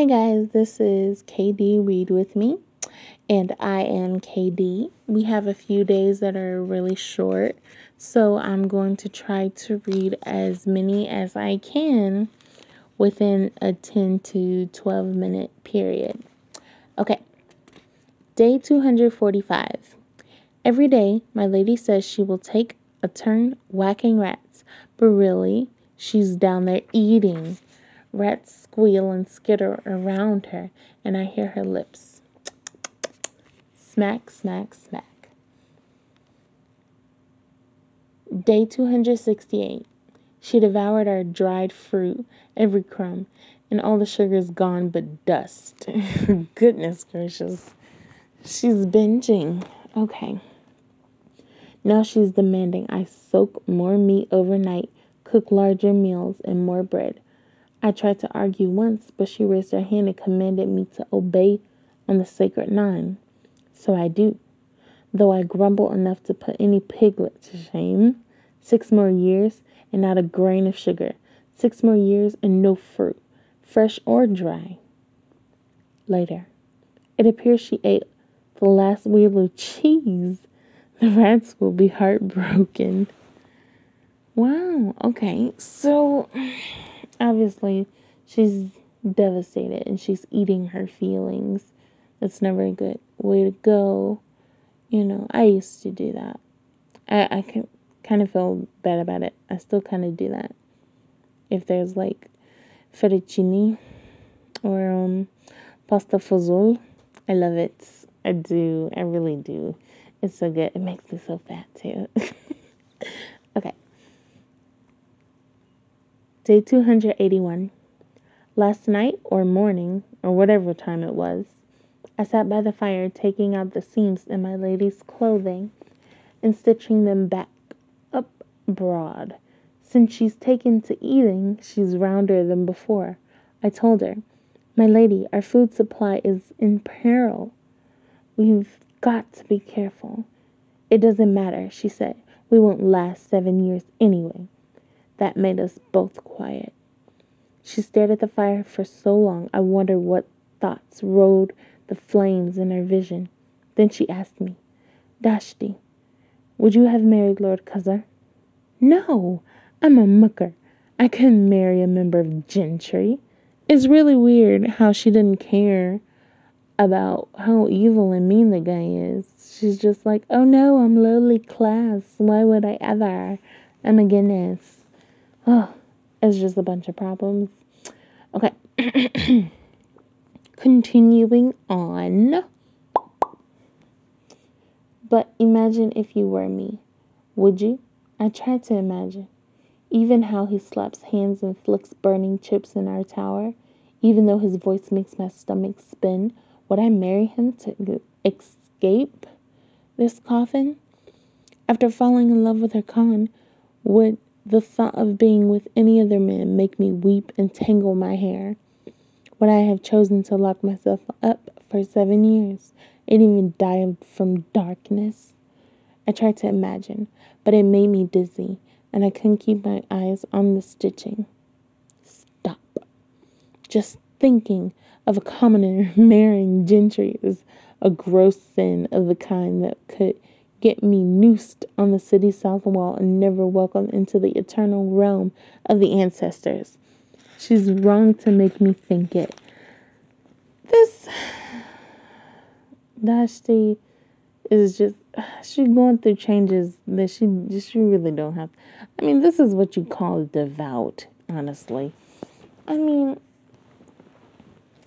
Hey guys, this is KD Read with me, and I am KD. We have a few days that are really short, so I'm going to try to read as many as I can within a 10 to 12 minute period. Okay, day 245. Every day, my lady says she will take a turn whacking rats, but really, she's down there eating. Rats squeal and skitter around her, and I hear her lips. Smack, smack, smack. Day 268. She devoured our dried fruit, every crumb, and all the sugar's gone but dust. Goodness gracious. She's binging. Okay. Now she's demanding I soak more meat overnight, cook larger meals, and more bread. I tried to argue once, but she raised her hand and commanded me to obey on the sacred nine. So I do, though I grumble enough to put any piglet to shame. Six more years and not a grain of sugar. Six more years and no fruit, fresh or dry. Later, it appears she ate the last wheel of cheese. The rats will be heartbroken. Wow, okay, so obviously she's devastated and she's eating her feelings. That's never a good way to go. You know, I used to do that. I, I can kind of feel bad about it. I still kind of do that. If there's like fettuccine or um, pasta fazool, I love it. I do. I really do. It's so good. It makes me so fat too. okay. Day 281. Last night or morning, or whatever time it was, I sat by the fire taking out the seams in my lady's clothing and stitching them back up broad. Since she's taken to eating, she's rounder than before. I told her, My lady, our food supply is in peril. We've got to be careful. It doesn't matter, she said. We won't last seven years anyway. That made us both quiet. She stared at the fire for so long, I wondered what thoughts rode the flames in her vision. Then she asked me, Dashti, would you have married Lord Khasar? No, I'm a mucker. I couldn't marry a member of gentry. It's really weird how she didn't care about how evil and mean the guy is. She's just like, oh no, I'm lowly class. Why would I ever? I'm a goodness. Oh, it's just a bunch of problems. Okay. Continuing on. But imagine if you were me. Would you? I tried to imagine. Even how he slaps hands and flicks burning chips in our tower, even though his voice makes my stomach spin, would I marry him to escape this coffin? After falling in love with her Khan, would the thought of being with any other man make me weep and tangle my hair. Would I have chosen to lock myself up for seven years and even die from darkness? I tried to imagine, but it made me dizzy, and I couldn't keep my eyes on the stitching. Stop. Just thinking of a commoner marrying gentry is a gross sin of the kind that could get me noosed on the city's south wall and never welcome into the eternal realm of the ancestors. She's wrong to make me think it. This Dashti is just she's going through changes that she she really don't have. I mean, this is what you call devout, honestly. I mean,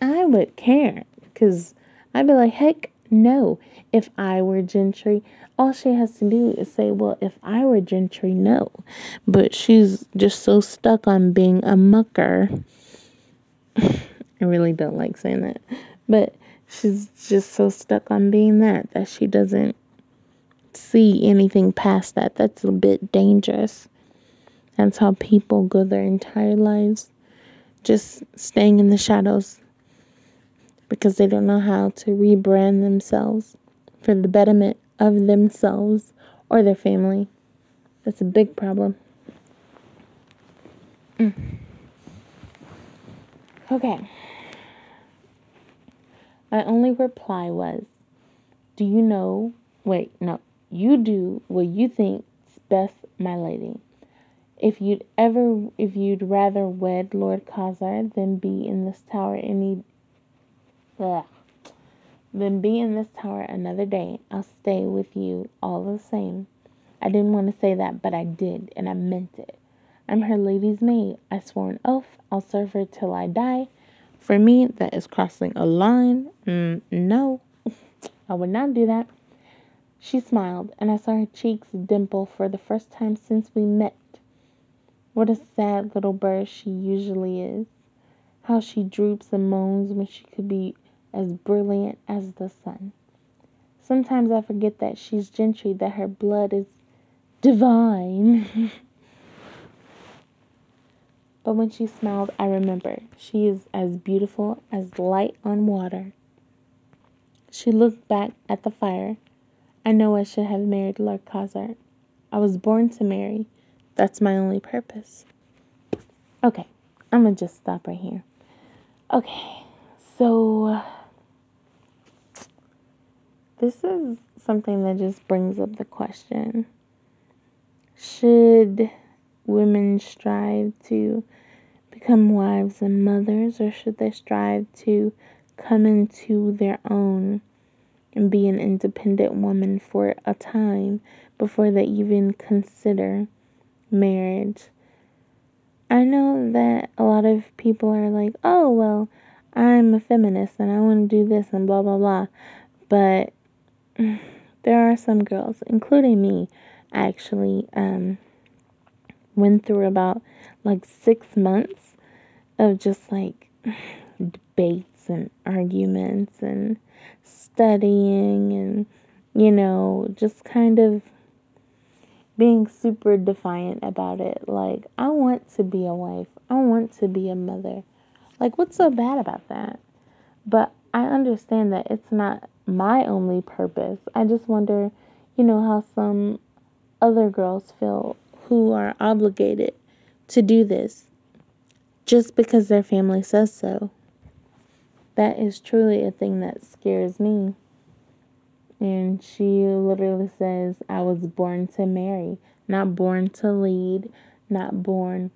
I would care because I'd be like, heck no. If I were Gentry, all she has to do is say, Well, if I were Gentry, no. But she's just so stuck on being a mucker. I really don't like saying that. But she's just so stuck on being that that she doesn't see anything past that. That's a bit dangerous. That's how people go their entire lives, just staying in the shadows because they don't know how to rebrand themselves for the betterment of themselves or their family. That's a big problem. Mm. Okay. My only reply was, Do you know? Wait, no. You do what you think's best, my lady. If you'd ever, if you'd rather wed Lord Khasar than be in this tower any, ugh, Then be in this tower another day, I'll stay with you all the same. I didn't want to say that, but I did, and I meant it. I'm her lady's maid. I swore an oath. I'll serve her till I die. For me, that is crossing a line. Mm, no, I would not do that. She smiled, and I saw her cheeks dimple for the first time since we met. What a sad little bird she usually is. How she droops and moans when she could be as brilliant as the sun. Sometimes I forget that she's gentry, that her blood is divine. but when she smiled, I remember she is as beautiful as light on water. She looked back at the fire. I know I should have married Lord Khasar. I was born to marry. That's my only purpose. Okay, I'm gonna just stop right here. Okay, so this is something that just brings up the question Should women strive to become wives and mothers, or should they strive to come into their own and be an independent woman for a time before they even consider marriage. I know that a lot of people are like, oh, well, I'm a feminist and I want to do this and blah, blah, blah. But there are some girls, including me, actually um, went through about like six months of just like debates and arguments and studying and, you know, just kind of being super defiant about it. Like, I want to be a wife, I want to be a mother. Like, what's so bad about that? But I understand that it's not my only purpose. I just wonder, you know, how some other girls feel who are obligated to do this just because their family says so. That is truly a thing that scares me. And she literally says, I was born to marry, not born to lead, not born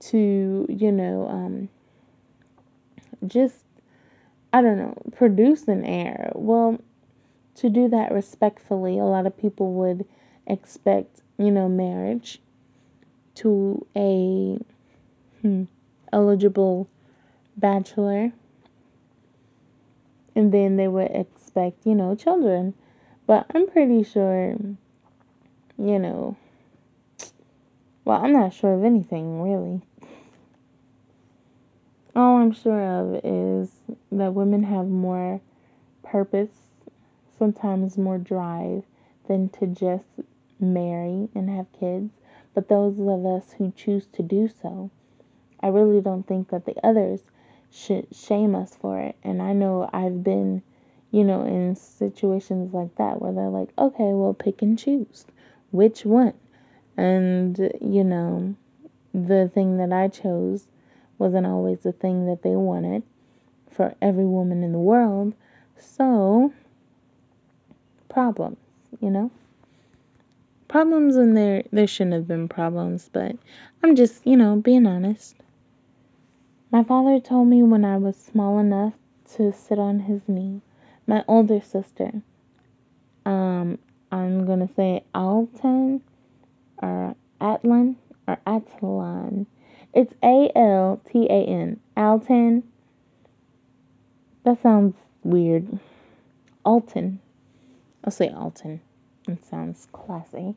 to, you know, um, just, I don't know, produce an heir. Well, to do that respectfully, a lot of people would expect, you know, marriage to a hmm, eligible bachelor and then they would expect, you know, children. But I'm pretty sure, you know, well, I'm not sure of anything really. All I'm sure of is that women have more purpose, sometimes more drive, than to just marry and have kids. But those of us who choose to do so, I really don't think that the others should shame us for it. And I know I've been, you know, in situations like that where they're like, okay, well, pick and choose which one. And, you know, the thing that I chose wasn't always the thing that they wanted for every woman in the world. So, problems, you know? Problems and there there shouldn't have been problems, but I'm just, you know, being honest. My father told me when I was small enough to sit on his knee. My older sister, um, I'm gonna say Alton or Atlan or Atlan. It's A L T A N. Alton. That sounds weird. Alton. I'll say Alton. It sounds classy.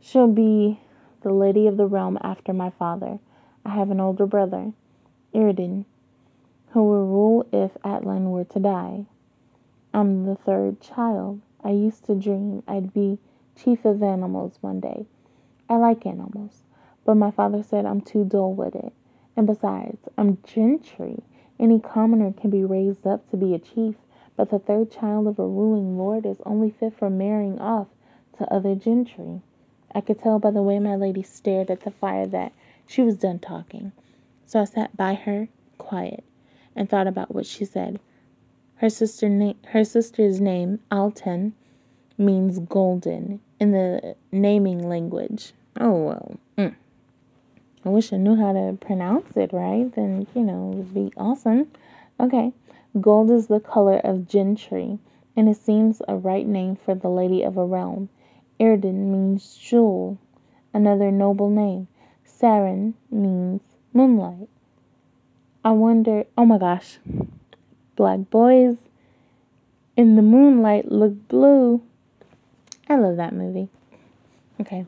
She'll be the lady of the realm after my father. I have an older brother. Erden, who will rule if Atlan were to die. I'm the third child. I used to dream I'd be chief of animals one day. I like animals, but my father said I'm too dull with it. And besides, I'm gentry. Any commoner can be raised up to be a chief, but the third child of a ruling lord is only fit for marrying off to other gentry. I could tell by the way my lady stared at the fire that she was done talking. So I sat by her, quiet, and thought about what she said. Her sister na- her sister's name, Alten, means golden in the naming language. Oh well. I wish I knew how to pronounce it right. Then, you know, it would be awesome. Okay. Gold is the color of gentry, and it seems a right name for the lady of a realm. Erden means jewel, another noble name. Saren means moonlight. I wonder, oh my gosh, black boys in the moonlight look blue. I love that movie. Okay.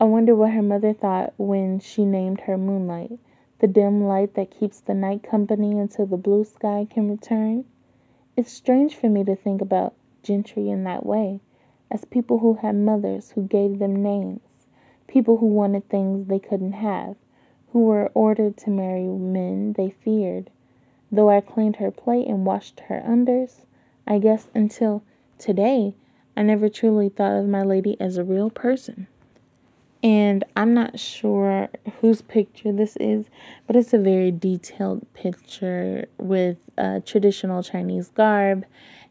I wonder what her mother thought when she named her Moonlight, the dim light that keeps the night company until the blue sky can return. It's strange for me to think about gentry in that way, as people who had mothers who gave them names, people who wanted things they couldn't have, who were ordered to marry men they feared. Though I cleaned her plate and washed her unders, I guess until today I never truly thought of my lady as a real person. And I'm not sure whose picture this is, but it's a very detailed picture with a traditional Chinese garb.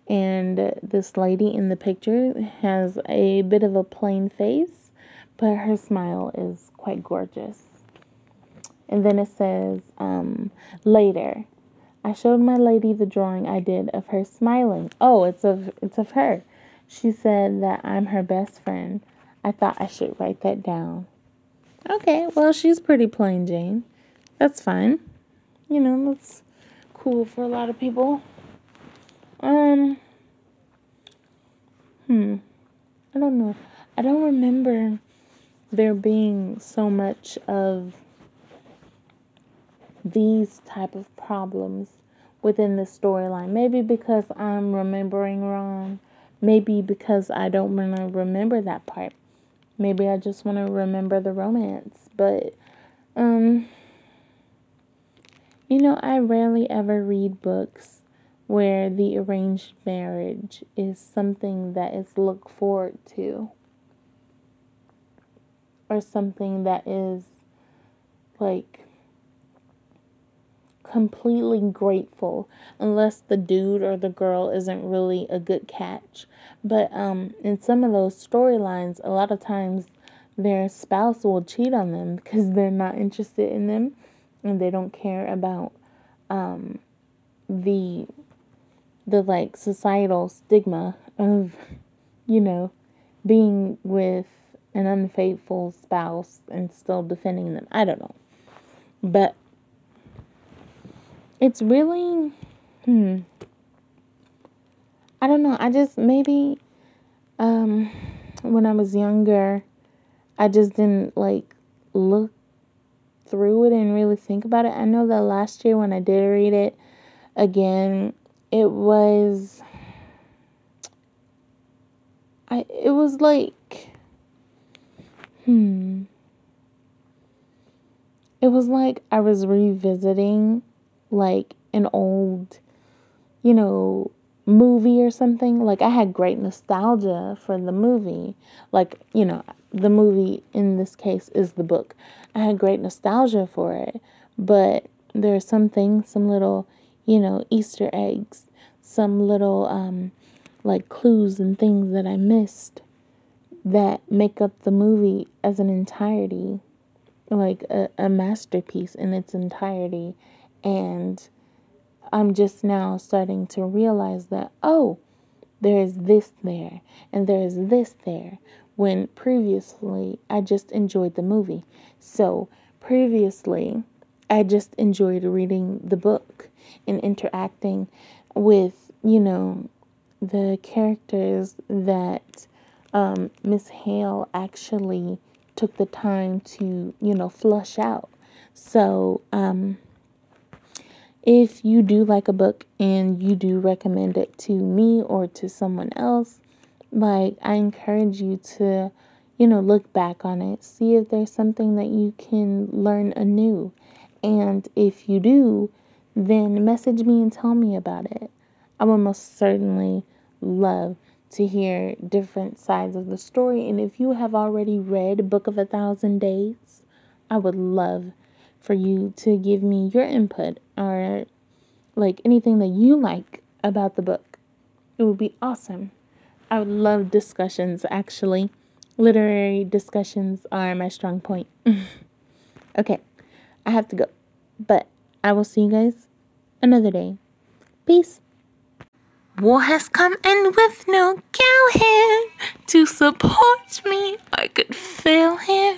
And this lady in the picture has a bit of a plain face, but her smile is quite gorgeous. And then it says, um, later, I showed my lady the drawing I did of her smiling. Oh, it's of it's of her. She said that I'm her best friend. I thought I should write that down. Okay, well, she's pretty plain Jane. That's fine. You know, that's cool for a lot of people. Um, hmm. I don't know. I don't remember there being so much of these type of problems within the storyline. Maybe because I'm remembering wrong. Maybe because I don't want to remember that part. Maybe I just want to remember the romance. But, um, you know, I rarely ever read books where the arranged marriage is something that is looked forward to or something that is like completely grateful unless the dude or the girl isn't really a good catch. But um, in some of those storylines, a lot of times their spouse will cheat on them because they're not interested in them and they don't care about um, the the like societal stigma of you know being with an unfaithful spouse and still defending them. I don't know. But it's really hmm I don't know. I just maybe um when I was younger I just didn't like look through it and really think about it. I know that last year when I did read it again, it was I it was like hmm it was like I was revisiting like an old, you know, movie or something. Like I had great nostalgia for the movie. Like, you know, the movie in this case is the book. I had great nostalgia for it, but there are some things, some little, you know, Easter eggs, some little um like clues and things that I missed that make up the movie as an entirety, like a, a masterpiece in its entirety. And I'm just now starting to realize that, oh, there is this there and there is this there. When previously I just enjoyed the movie. So previously I just enjoyed reading the book and interacting with, you know, the characters that um, Miss Hale actually took the time to, you know, flush out. So, um, if you do like a book and you do recommend it to me or to someone else, like I encourage you to, you know, look back on it, see if there's something that you can learn anew. And if you do, then message me and tell me about it. I would most certainly love to hear different sides of the story. And if you have already read Book of a Thousand Days, I would love for you to give me your input or like anything that you like about the book. It would be awesome. I would love discussions, actually. Literary discussions are my strong point. okay, I have to go. But I will see you guys another day. Peace. War has come and with no gal here to support me, I could fail here.